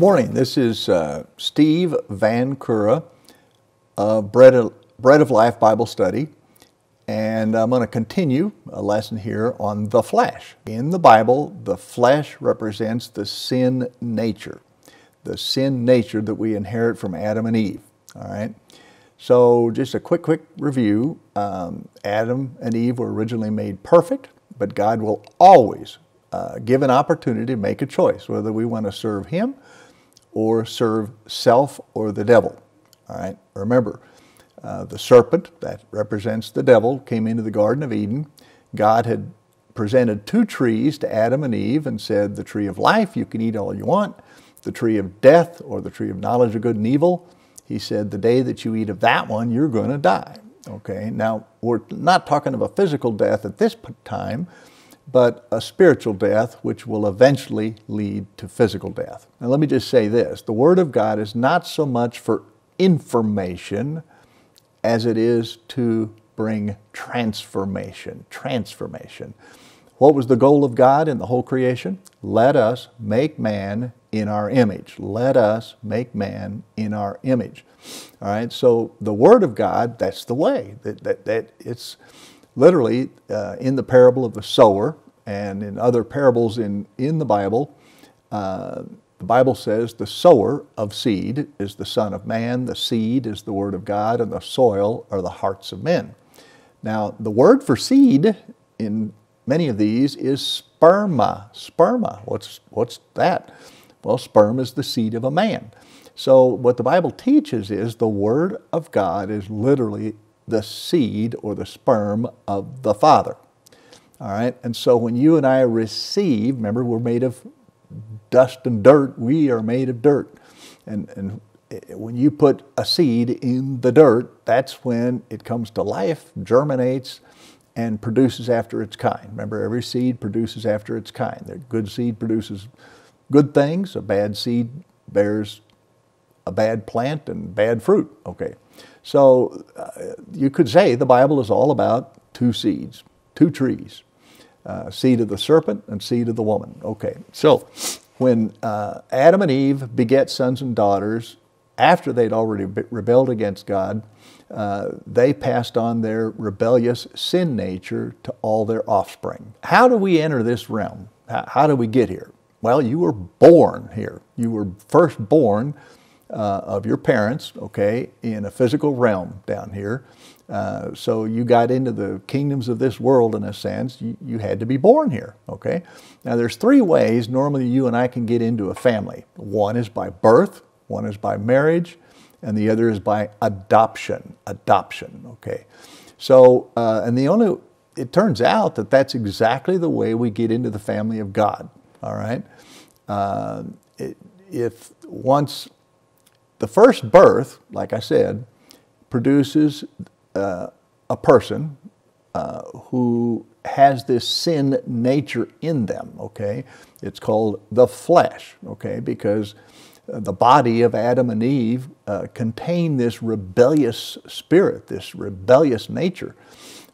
Good morning, this is uh, Steve Vancura of Bread of, Bread of Life Bible Study, and I'm going to continue a lesson here on the flesh. In the Bible, the flesh represents the sin nature, the sin nature that we inherit from Adam and Eve. All right. So, just a quick, quick review. Um, Adam and Eve were originally made perfect, but God will always uh, give an opportunity to make a choice whether we want to serve Him or serve self or the devil. All right, remember, uh, the serpent, that represents the devil, came into the Garden of Eden. God had presented two trees to Adam and Eve and said, The tree of life, you can eat all you want. The tree of death, or the tree of knowledge of good and evil, he said, The day that you eat of that one, you're going to die. Okay, now we're not talking of a physical death at this time, but a spiritual death which will eventually lead to physical death. Now, let me just say this the Word of God is not so much for information as it is to bring transformation. Transformation. What was the goal of God in the whole creation? Let us make man in our image. Let us make man in our image. All right, so the Word of God, that's the way. That, that, that it's literally uh, in the parable of the sower and in other parables in, in the Bible, uh, the Bible says the sower of seed is the Son of Man, the seed is the Word of God, and the soil are the hearts of men. Now, the word for seed in many of these is sperma. Sperma, what's, what's that? Well, sperm is the seed of a man. So, what the Bible teaches is the Word of God is literally the seed or the sperm of the Father. All right, and so when you and I receive, remember we're made of dust and dirt, we are made of dirt. And, and when you put a seed in the dirt, that's when it comes to life, germinates, and produces after its kind. Remember, every seed produces after its kind. The good seed produces good things, a bad seed bears a bad plant and bad fruit. Okay. So uh, you could say the Bible is all about two seeds, two trees, uh, seed of the serpent and seed of the woman. Okay, so when uh, Adam and Eve beget sons and daughters, after they'd already rebelled against God, uh, they passed on their rebellious sin nature to all their offspring. How do we enter this realm? How, how do we get here? Well, you were born here. You were first born uh, of your parents, okay, in a physical realm down here. Uh, so you got into the kingdoms of this world in a sense. You, you had to be born here, okay? Now there's three ways normally you and I can get into a family. One is by birth, one is by marriage, and the other is by adoption. Adoption, okay? So, uh, and the only, it turns out that that's exactly the way we get into the family of God, all right? Uh, it, if once the first birth, like I said, produces uh, a person uh, who has this sin nature in them, okay? It's called the flesh, okay? Because uh, the body of Adam and Eve uh, contain this rebellious spirit, this rebellious nature.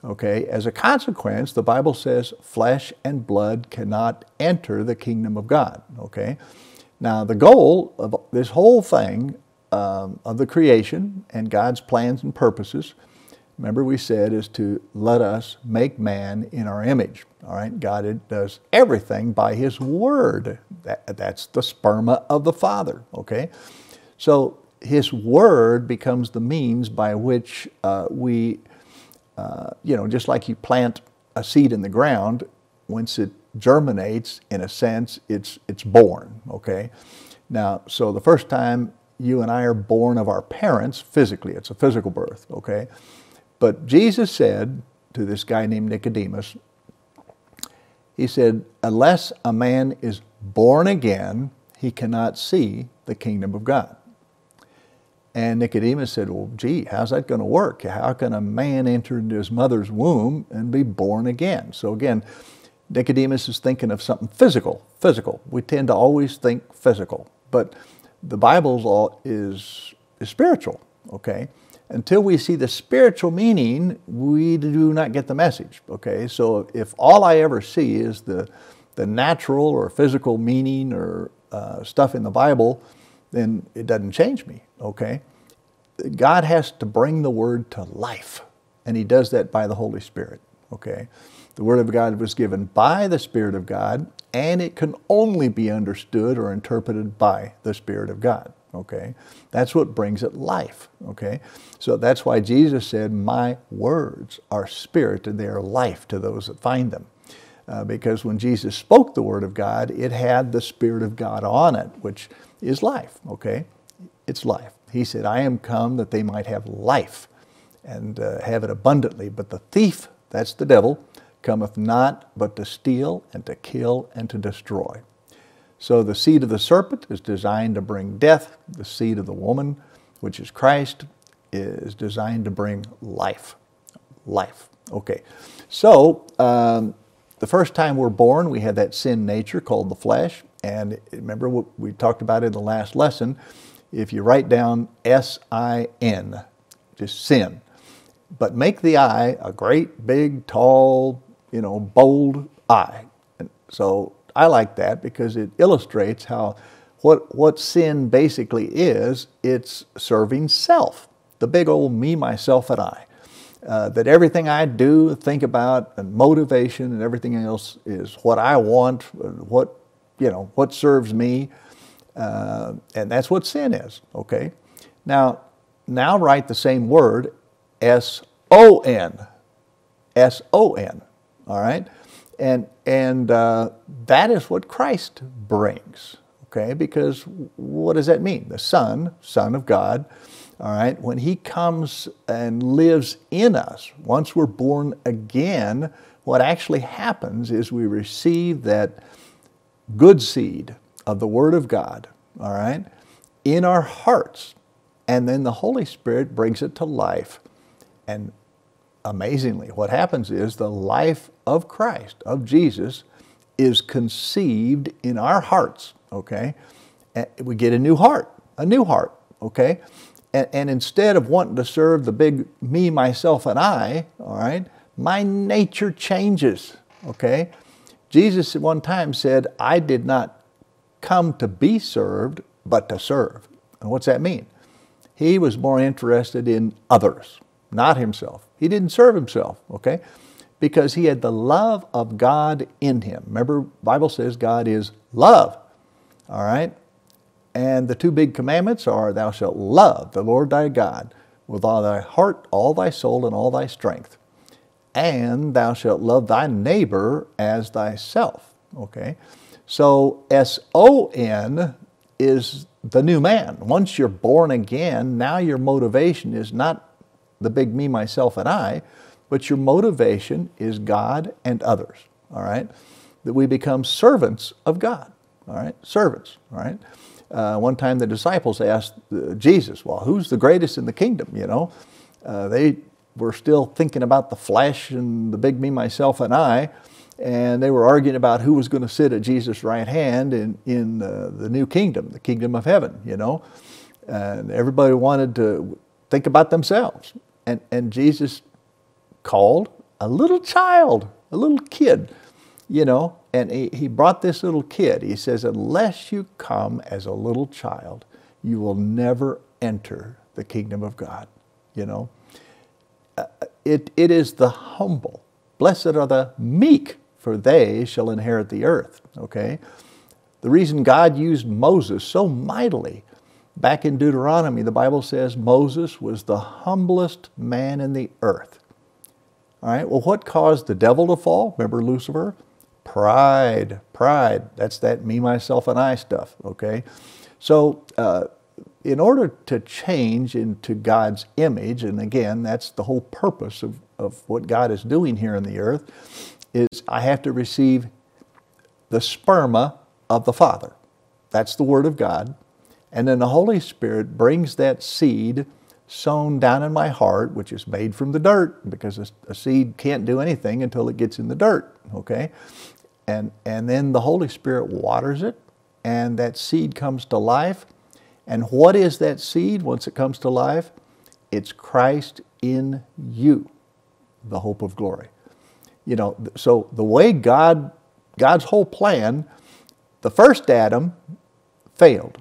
Okay, as a consequence, the Bible says flesh and blood cannot enter the kingdom of God. Okay, now the goal of this whole thing um, of the creation and God's plans and purposes, remember we said, is to let us make man in our image. All right, God does everything by His Word. That, that's the sperma of the Father, okay? So His Word becomes the means by which uh, we, uh, you know, just like you plant a seed in the ground, once it germinates, in a sense, it's, it's born, okay? Now, so the first time you and I are born of our parents physically. It's a physical birth, okay? But Jesus said to this guy named Nicodemus, He said, Unless a man is born again, he cannot see the kingdom of God. And Nicodemus said, Well, gee, how's that going to work? How can a man enter into his mother's womb and be born again? So again, Nicodemus is thinking of something physical, physical. We tend to always think physical. But the Bible's law is, is spiritual, okay? Until we see the spiritual meaning, we do not get the message, okay? So if all I ever see is the, the natural or physical meaning or uh, stuff in the Bible, then it doesn't change me, okay? God has to bring the Word to life, and He does that by the Holy Spirit, okay? The Word of God was given by the Spirit of God, and it can only be understood or interpreted by the Spirit of God, okay? That's what brings it life, okay? So that's why Jesus said, My words are spirit and they are life to those that find them. Uh, because when Jesus spoke the Word of God, it had the Spirit of God on it, which is life, okay? It's life. He said, I am come that they might have life and uh, have it abundantly. But the thief, that's the devil, cometh not but to steal and to kill and to destroy. So the seed of the serpent is designed to bring death. The seed of the woman, which is Christ, is designed to bring life. Life. Okay. So, um, the first time we're born, we have that sin nature called the flesh. And remember what we talked about in the last lesson. If you write down S I N, just sin, but make the I a great, big, tall, you know, bold I. And so I like that because it illustrates how what, what sin basically is it's serving self, the big old me, myself, and I. Uh, that everything I do, think about, and motivation and everything else is what I want, what you know, what serves me, uh, and that's what sin is. Okay, now now write the same word, S O N, S O N. All right, and and uh, that is what Christ brings. Okay, because what does that mean? The Son, Son of God all right, when He comes and lives in us, once we're born again, what actually happens is we receive that good seed of the Word of God, all right, in our hearts. And then the Holy Spirit brings it to life. And amazingly, what happens is the life of Christ, of Jesus, is conceived in our hearts, okay? And we get a new heart, a new heart, okay? And, and instead of wanting to serve the big me, myself, and I, all right, my nature changes, okay? Jesus at one time said, I did not come to be served, but to serve. And what's that mean? He was more interested in others, not himself. He didn't serve himself, okay? Because he had the love of God in him. Remember, Bible says God is love, all right? And the two big commandments are Thou shalt love the Lord thy God with all thy heart, all thy soul, and all thy strength. And thou shalt love thy neighbor as thyself. Okay? So S O N is the new man. Once you're born again, now your motivation is not the big me, myself, and I, but your motivation is God and others. All right? That we become servants of God. All right? Servants. All right? Uh, one time the disciples asked uh, Jesus, well, who's the greatest in the kingdom, you know? Uh, they were still thinking about the flesh and the big me, myself, and I, and they were arguing about who was going to sit at Jesus' right hand in, in uh, the new kingdom, the kingdom of heaven, you know? And everybody wanted to think about themselves. And, and Jesus called a little child, a little kid, you know, and he, he brought this little kid. He says, Unless you come as a little child, you will never enter the kingdom of God. You know, uh, it, it is the humble. Blessed are the meek, for they shall inherit the earth. Okay? The reason God used Moses so mightily back in Deuteronomy, the Bible says Moses was the humblest man in the earth. All right, well, what caused the devil to fall? Remember Lucifer? Pride, pride. That's that me, myself, and I stuff, okay? So, uh, in order to change into God's image, and again, that's the whole purpose of, of what God is doing here in the earth, is I have to receive the sperma of the Father. That's the Word of God. And then the Holy Spirit brings that seed sown down in my heart, which is made from the dirt, because a, a seed can't do anything until it gets in the dirt, okay? and, and then the Holy Spirit waters it, and that seed comes to life. And what is that seed once it comes to life? It's Christ in you, the hope of glory. You know, so the way God, God's whole plan, the first Adam failed.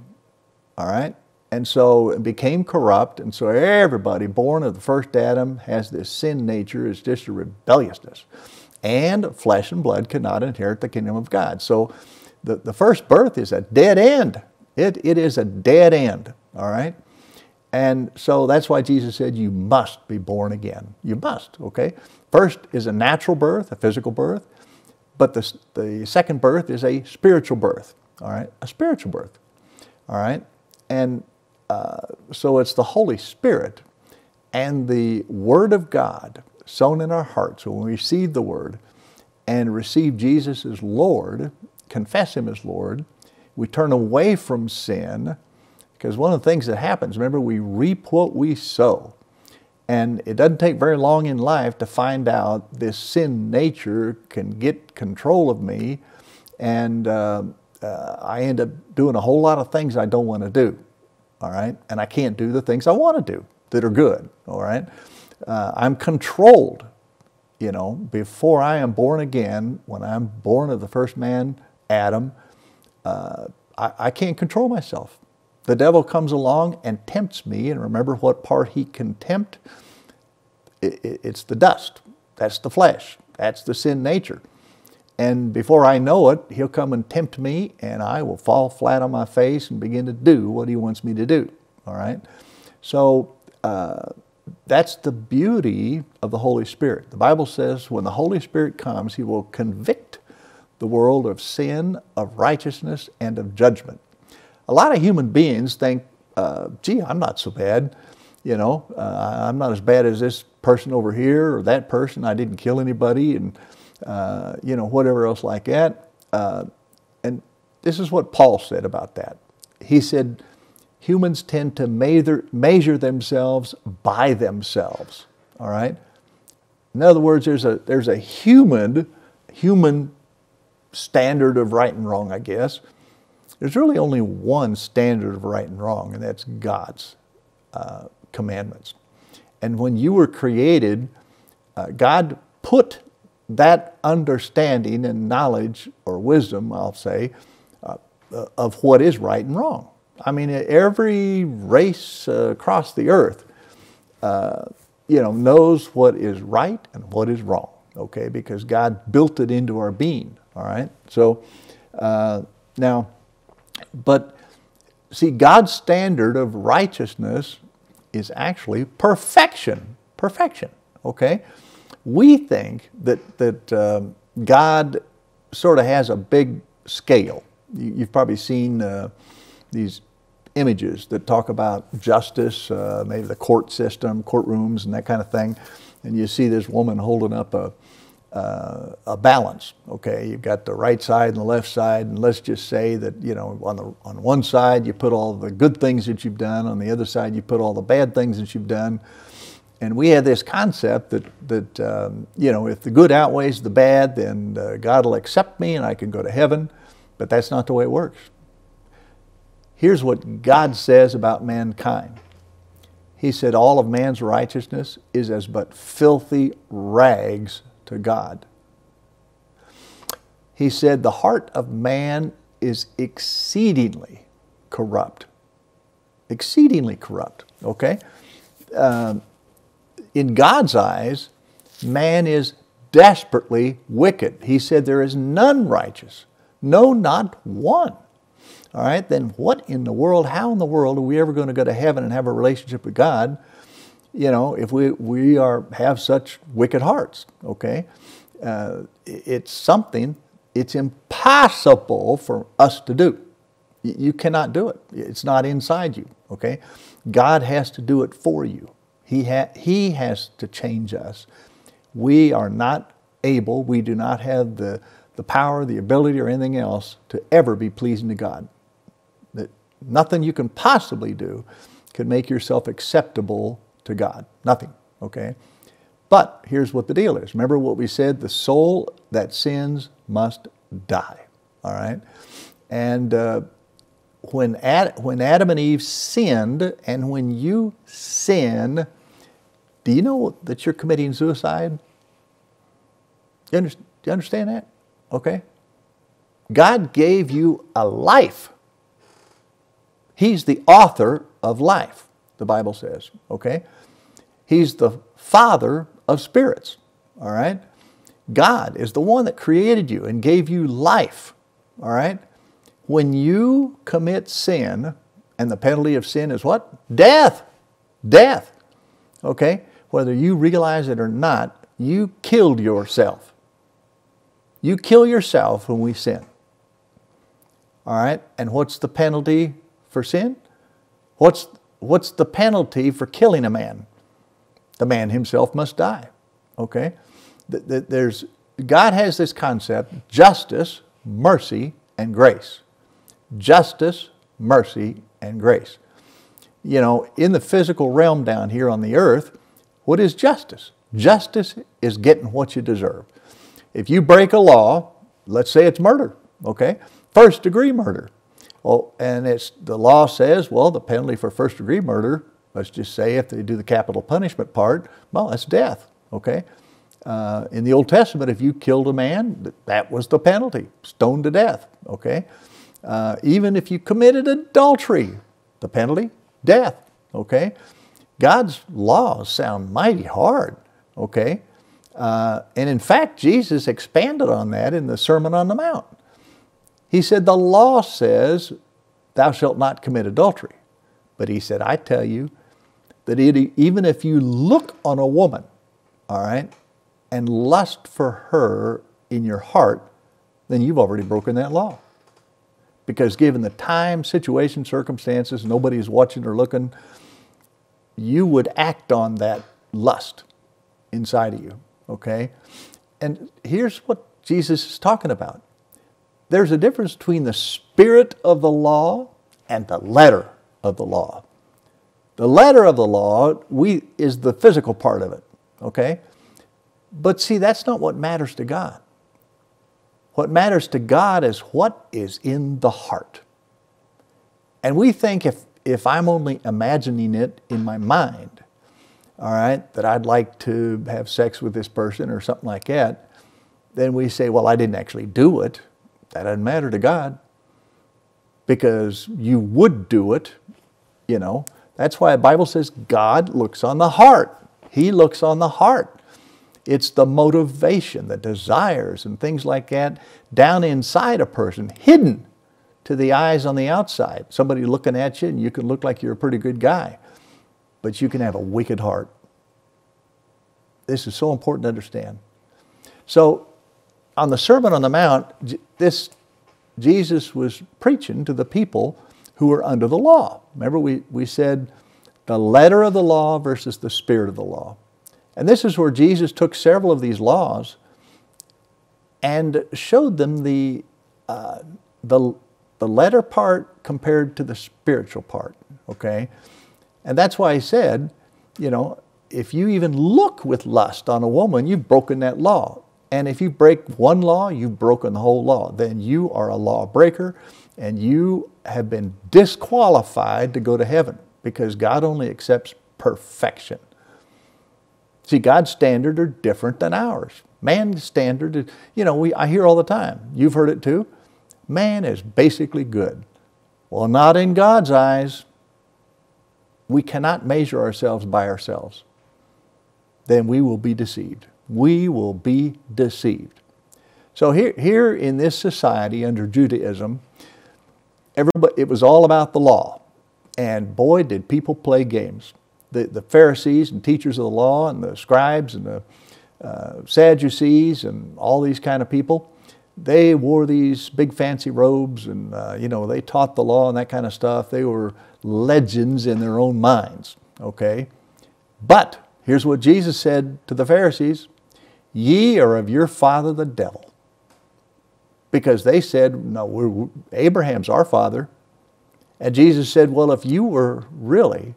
All right? And so it became corrupt, and so everybody born of the first Adam has this sin nature, it's just a rebelliousness. And flesh and blood cannot inherit the kingdom of God. So the, the first birth is a dead end. It, it is a dead end, all right? And so that's why Jesus said, You must be born again. You must, okay? First is a natural birth, a physical birth, but the, the second birth is a spiritual birth, all right? A spiritual birth, all right? And uh, so it's the Holy Spirit and the Word of God sown in our hearts. When we receive the Word and receive Jesus as Lord, confess Him as Lord, we turn away from sin, because one of the things that happens, remember, we reap what we sow. And it doesn't take very long in life to find out this sin nature can get control of me, and uh, uh, I end up doing a whole lot of things I don't want to do. All right, and I can't do the things I want to do that are good. All right, uh, I'm controlled. You know, before I am born again, when I'm born of the first man, Adam, uh, I, I can't control myself. The devil comes along and tempts me, and remember what part he can tempt? It, it, it's the dust. That's the flesh. That's the sin nature. And before I know it, he'll come and tempt me, and I will fall flat on my face and begin to do what he wants me to do. All right? So uh, that's the beauty of the Holy Spirit. The Bible says when the Holy Spirit comes, he will convict the world of sin, of righteousness, and of judgment. A lot of human beings think, uh, gee, I'm not so bad. You know, uh, I'm not as bad as this person over here or that person. I didn't kill anybody and, uh, you know, whatever else like that. Uh, and this is what Paul said about that. He said, humans tend to measure, measure themselves by themselves. All right? In other words, there's a, there's a human, human standard of right and wrong, I guess. There's really only one standard of right and wrong, and that's God's uh, commandments. And when you were created, uh, God put that understanding and knowledge or wisdom, I'll say, uh, of what is right and wrong. I mean, every race uh, across the earth, uh, you know, knows what is right and what is wrong. Okay, because God built it into our being. All right? So uh, now, but see, God's standard of righteousness is actually perfection. Perfection. Okay? We think that, that um, God sort of has a big scale. You, have probably seen uh, these images that talk about justice, uh, maybe the court system, courtrooms, and that kind of thing. And you see this woman holding up a, uh, a balance. Okay, you've got the right side and the left side, and let's just say that you know on the on one side you put all the good things that you've done, on the other side you put all the bad things that you've done. And we have this concept that that um, you know if the good outweighs the bad, then uh, God will accept me and I can go to heaven. But that's not the way it works. Here's what God says about mankind. He said, All of man's righteousness is as but filthy rags to God. He said, The heart of man is exceedingly corrupt. Exceedingly corrupt, okay? Uh, in God's eyes, man is desperately wicked. He said, There is none righteous, no, not one. All right, then what in the world, how in the world are we ever going to go to heaven and have a relationship with God you know, if we, we are, have such wicked hearts, okay? Uh, it's something, it's impossible for us to do. You cannot do it. It's not inside you, okay? God has to do it for you. He, ha- he has to change us. We are not able, we do not have the, the power, the ability, or anything else to ever be pleasing to God. That nothing you can possibly do can make yourself acceptable to God. Nothing, okay? But here's what the deal is. Remember what we said? The soul that sins must die, all right? And uh, when, Ad, when Adam and Eve sinned, and when you sin, do you know that you're committing suicide? Do you understand that? Okay? God gave you a life. He's the author of life, the Bible says, okay? He's the father of spirits, all right? God is the one that created you and gave you life, all right? When you commit sin, and the penalty of sin is what? Death. Death. Okay? Whether you realize it or not, you killed yourself. You kill yourself when we sin. All right? And what's the penalty for sin? What's, what's the penalty for killing a man? The man himself must die. Okay? There's, God has this concept justice, mercy, and grace. Justice, mercy, and grace. You know, in the physical realm down here on the earth, what is justice? Justice is getting what you deserve. If you break a law, let's say it's murder, okay? First degree murder. Well, and it's the law says, well, the penalty for first degree murder, let's just say if they do the capital punishment part, well, that's death, okay? Uh, in the Old Testament, if you killed a man, that was the penalty, stoned to death, okay? Uh, even if you committed adultery, the penalty, death, okay? God's laws sound mighty hard, okay? Uh, and in fact, Jesus expanded on that in the Sermon on the Mount. He said, The law says, Thou shalt not commit adultery. But he said, I tell you that it, even if you look on a woman, all right, and lust for her in your heart, then you've already broken that law. Because given the time, situation, circumstances, nobody's watching or looking, you would act on that lust inside of you, okay? And here's what Jesus is talking about. There's a difference between the spirit of the law and the letter of the law. The letter of the law we, is the physical part of it, okay? But see, that's not what matters to God. What matters to God is what is in the heart. And we think if, if I'm only imagining it in my mind, all right, that I'd like to have sex with this person or something like that, then we say, well, I didn't actually do it. That doesn't matter to God because you would do it, you know. That's why the Bible says God looks on the heart. He looks on the heart. It's the motivation, the desires, and things like that down inside a person, hidden to the eyes on the outside. Somebody looking at you, and you can look like you're a pretty good guy, but you can have a wicked heart. This is so important to understand. So, on the Sermon on the Mount, this Jesus was preaching to the people who were under the law. Remember, we, we said the letter of the law versus the spirit of the law. And this is where Jesus took several of these laws and showed them the, uh, the, the letter part compared to the spiritual part, okay? And that's why he said, you know, if you even look with lust on a woman, you've broken that law. And if you break one law, you've broken the whole law. Then you are a lawbreaker and you have been disqualified to go to heaven because God only accepts perfection. See, God's standard are different than ours. Man's standard, is, you know, we, I hear all the time, you've heard it too, man is basically good. Well, not in God's eyes. We cannot measure ourselves by ourselves. Then we will be deceived. We will be deceived. So here, here in this society under Judaism, everybody, it was all about the law. And boy, did people play games the, the Pharisees and teachers of the law and the scribes and the uh, Sadducees and all these kind of people, they wore these big fancy robes and, uh, you know, they taught the law and that kind of stuff. They were legends in their own minds, okay? But here's what Jesus said to the Pharisees Ye are of your father the devil. Because they said, No, we're, Abraham's our father. And Jesus said, Well, if you were really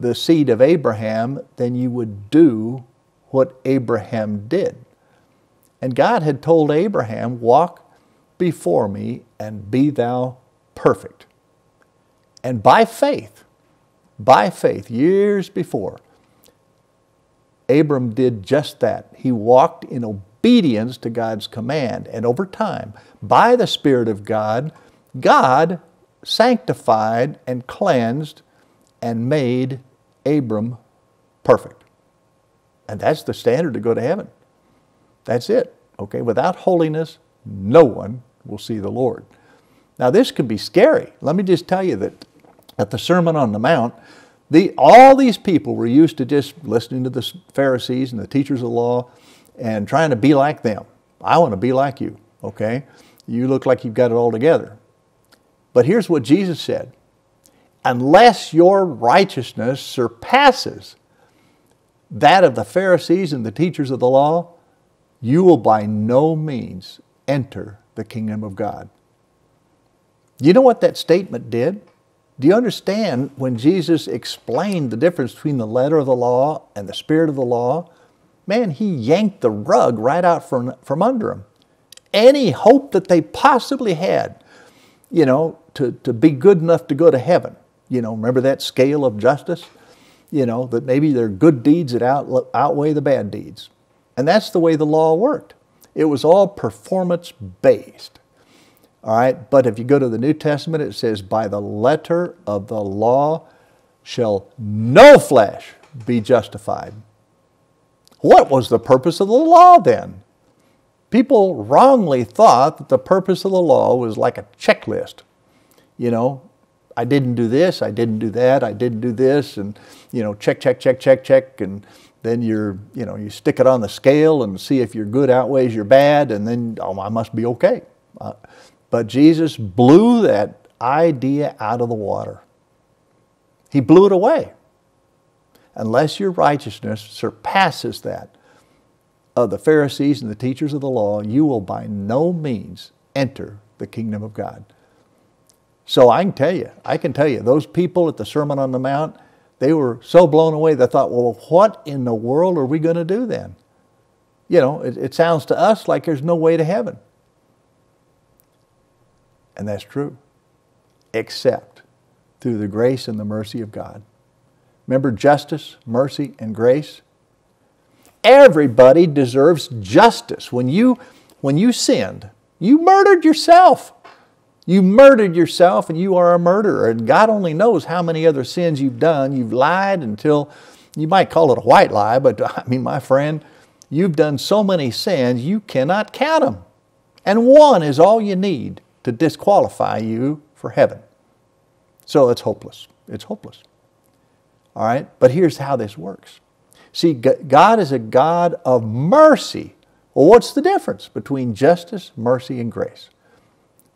the seed of Abraham, then you would do what Abraham did. And God had told Abraham, Walk before me and be thou perfect. And by faith, by faith, years before, Abram did just that. He walked in obedience to God's command. And over time, by the Spirit of God, God sanctified and cleansed and made Abram perfect. And that's the standard to go to heaven. That's it. Okay, without holiness, no one will see the Lord. Now, this can be scary. Let me just tell you that at the Sermon on the Mount, the, all these people were used to just listening to the Pharisees and the teachers of the law and trying to be like them. I want to be like you, okay? You look like you've got it all together. But here's what Jesus said Unless your righteousness surpasses that of the Pharisees and the teachers of the law, you will by no means enter the kingdom of God. You know what that statement did? Do you understand when Jesus explained the difference between the letter of the law and the spirit of the law? Man, he yanked the rug right out from, from under them. Any hope that they possibly had, you know, to, to be good enough to go to heaven. You know, remember that scale of justice? You know, that maybe there are good deeds that out, outweigh the bad deeds. And that's the way the law worked. It was all performance based. All right, but if you go to the New Testament, it says, By the letter of the law shall no flesh be justified. What was the purpose of the law then? People wrongly thought that the purpose of the law was like a checklist. You know, I didn't do this, I didn't do that, I didn't do this, and, you know, check, check, check, check, check, and then you're, you know, you stick it on the scale and see if your good outweighs your bad, and then, oh, I must be okay. Uh, but Jesus blew that idea out of the water. He blew it away. Unless your righteousness surpasses that of the Pharisees and the teachers of the law, you will by no means enter the kingdom of God. So I can tell you, I can tell you, those people at the Sermon on the Mount, they were so blown away, they thought, well, what in the world are we going to do then? You know, it, it sounds to us like there's no way to heaven. And that's true, except through the grace and the mercy of God. Remember justice, mercy, and grace? Everybody deserves justice. When you, when you sinned, you murdered yourself. You murdered yourself and you are a murderer. And God only knows how many other sins you've done. You've lied until, you might call it a white lie, but I mean, my friend, you've done so many sins you cannot count them. And one is all you need to disqualify you for heaven. So it's hopeless. It's hopeless. All right? But here's how this works. See, God is a God of mercy. Well, what's the difference between justice, mercy, and grace?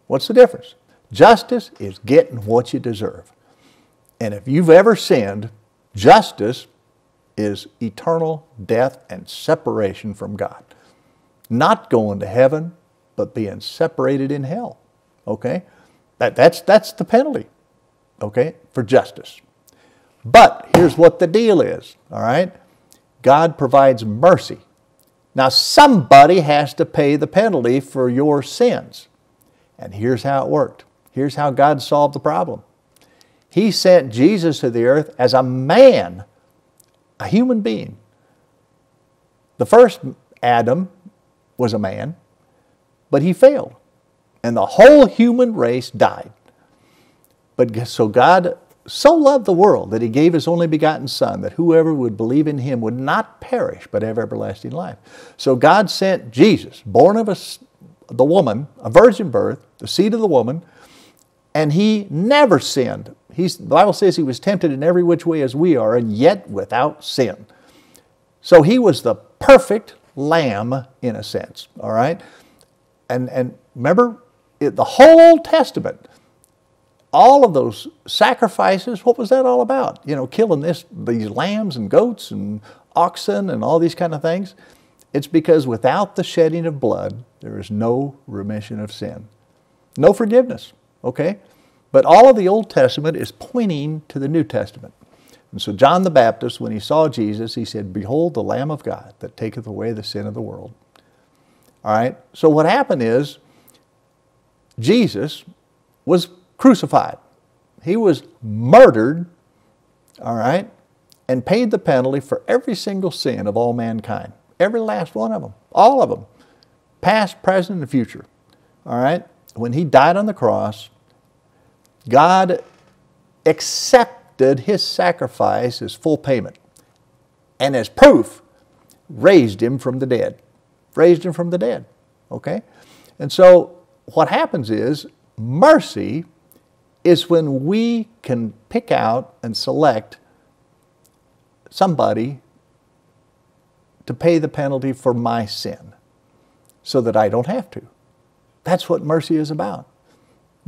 What's the difference? Justice is getting what you deserve. And if you've ever sinned, justice is eternal death and separation from God. Not going to heaven, but being separated in hell. Okay? That, that's, that's the penalty, okay, for justice. But here's what the deal is, all right? God provides mercy. Now, somebody has to pay the penalty for your sins. And here's how it worked. Here's how God solved the problem. He sent Jesus to the earth as a man, a human being. The first Adam was a man, but he failed and the whole human race died. But so God so loved the world that he gave his only begotten Son, that whoever would believe in him would not perish, but have everlasting life. So God sent Jesus, born of a, the woman, a virgin birth, the seed of the woman, and he never sinned. He's, the Bible says he was tempted in every which way as we are, and yet without sin. So he was the perfect lamb in a sense, all right? And, and remember, the whole Old Testament, all of those sacrifices, what was that all about? You know, killing this, these lambs and goats and oxen and all these kind of things. It's because without the shedding of blood, there is no remission of sin. No forgiveness, okay? But all of the Old Testament is pointing to the New Testament. And so John the Baptist, when he saw Jesus, he said, Behold the Lamb of God that taketh away the sin of the world. All right? So what happened is Jesus was crucified. He was murdered, all right, and paid the penalty for every single sin of all mankind. Every last one of them. All of them. Past, present, and future. All right? When he died on the cross, God accepted his sacrifice as full payment and as proof raised him from the dead. Raised him from the dead. Okay? And so what happens is mercy is when we can pick out and select somebody to pay the penalty for my sin so that I don't have to. That's what mercy is about.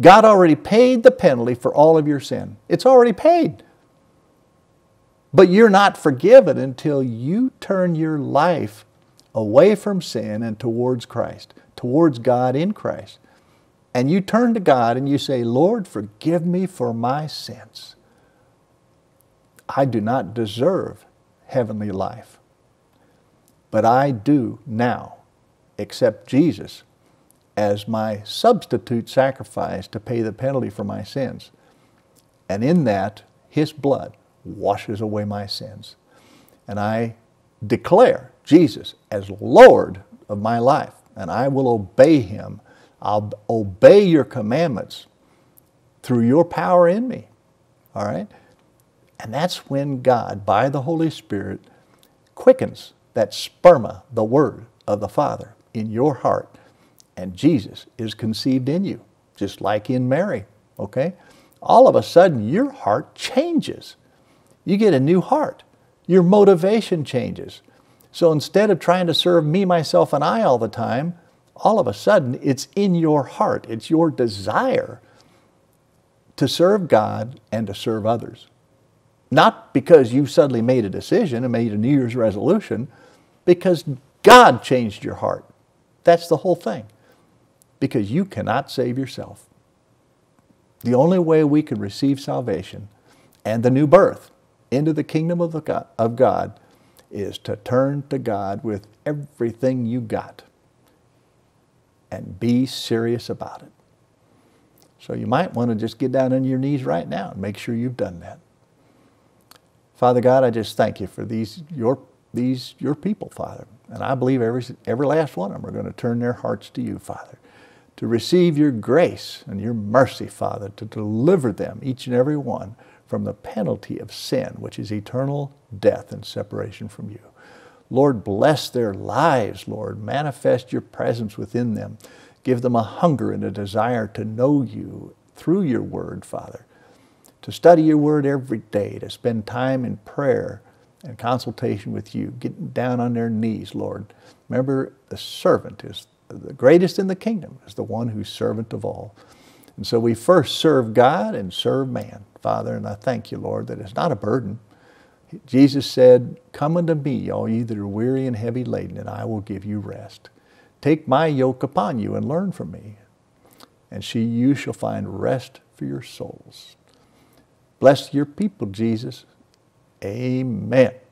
God already paid the penalty for all of your sin. It's already paid. But you're not forgiven until you turn your life away from sin and towards Christ, towards God in Christ. And you turn to God and you say, Lord, forgive me for my sins. I do not deserve heavenly life, but I do now accept Jesus as my substitute sacrifice to pay the penalty for my sins. And in that, His blood washes away my sins. And I declare Jesus as Lord of my life, and I will obey Him. I'll obey your commandments through your power in me. All right? And that's when God, by the Holy Spirit, quickens that sperma, the Word of the Father, in your heart and Jesus is conceived in you, just like in Mary, okay? All of a sudden, your heart changes. You get a new heart. Your motivation changes. So instead of trying to serve me, myself, and I all the time, all of a sudden it's in your heart. It's your desire to serve God and to serve others. Not because you suddenly made a decision and made a New Year's resolution, because God changed your heart. That's the whole thing because you cannot save yourself. The only way we can receive salvation and the new birth into the kingdom of, the God, of God is to turn to God with everything you got and be serious about it. So you might want to just get down on your knees right now and make sure you've done that. Father God, I just thank you for these your these your people, Father. And I believe every every last one of them are going to turn their hearts to you, Father to receive your grace and your mercy, Father, to deliver them, each and every one, from the penalty of sin, which is eternal death and separation from you. Lord, bless their lives, Lord. Manifest your presence within them. Give them a hunger and a desire to know you through your word, Father. To study your word every day, to spend time in prayer and consultation with you, getting down on their knees, Lord. Remember, the servant is the greatest in the kingdom is the one who's servant of all. And so we first serve God and serve man, Father, and I thank you, Lord, that it's not a burden. Jesus said, Come unto me, all ye that are weary and heavy laden, and I will give you rest. Take my yoke upon you and learn from me, and she you shall find rest for your souls. Bless your people, Jesus. Amen.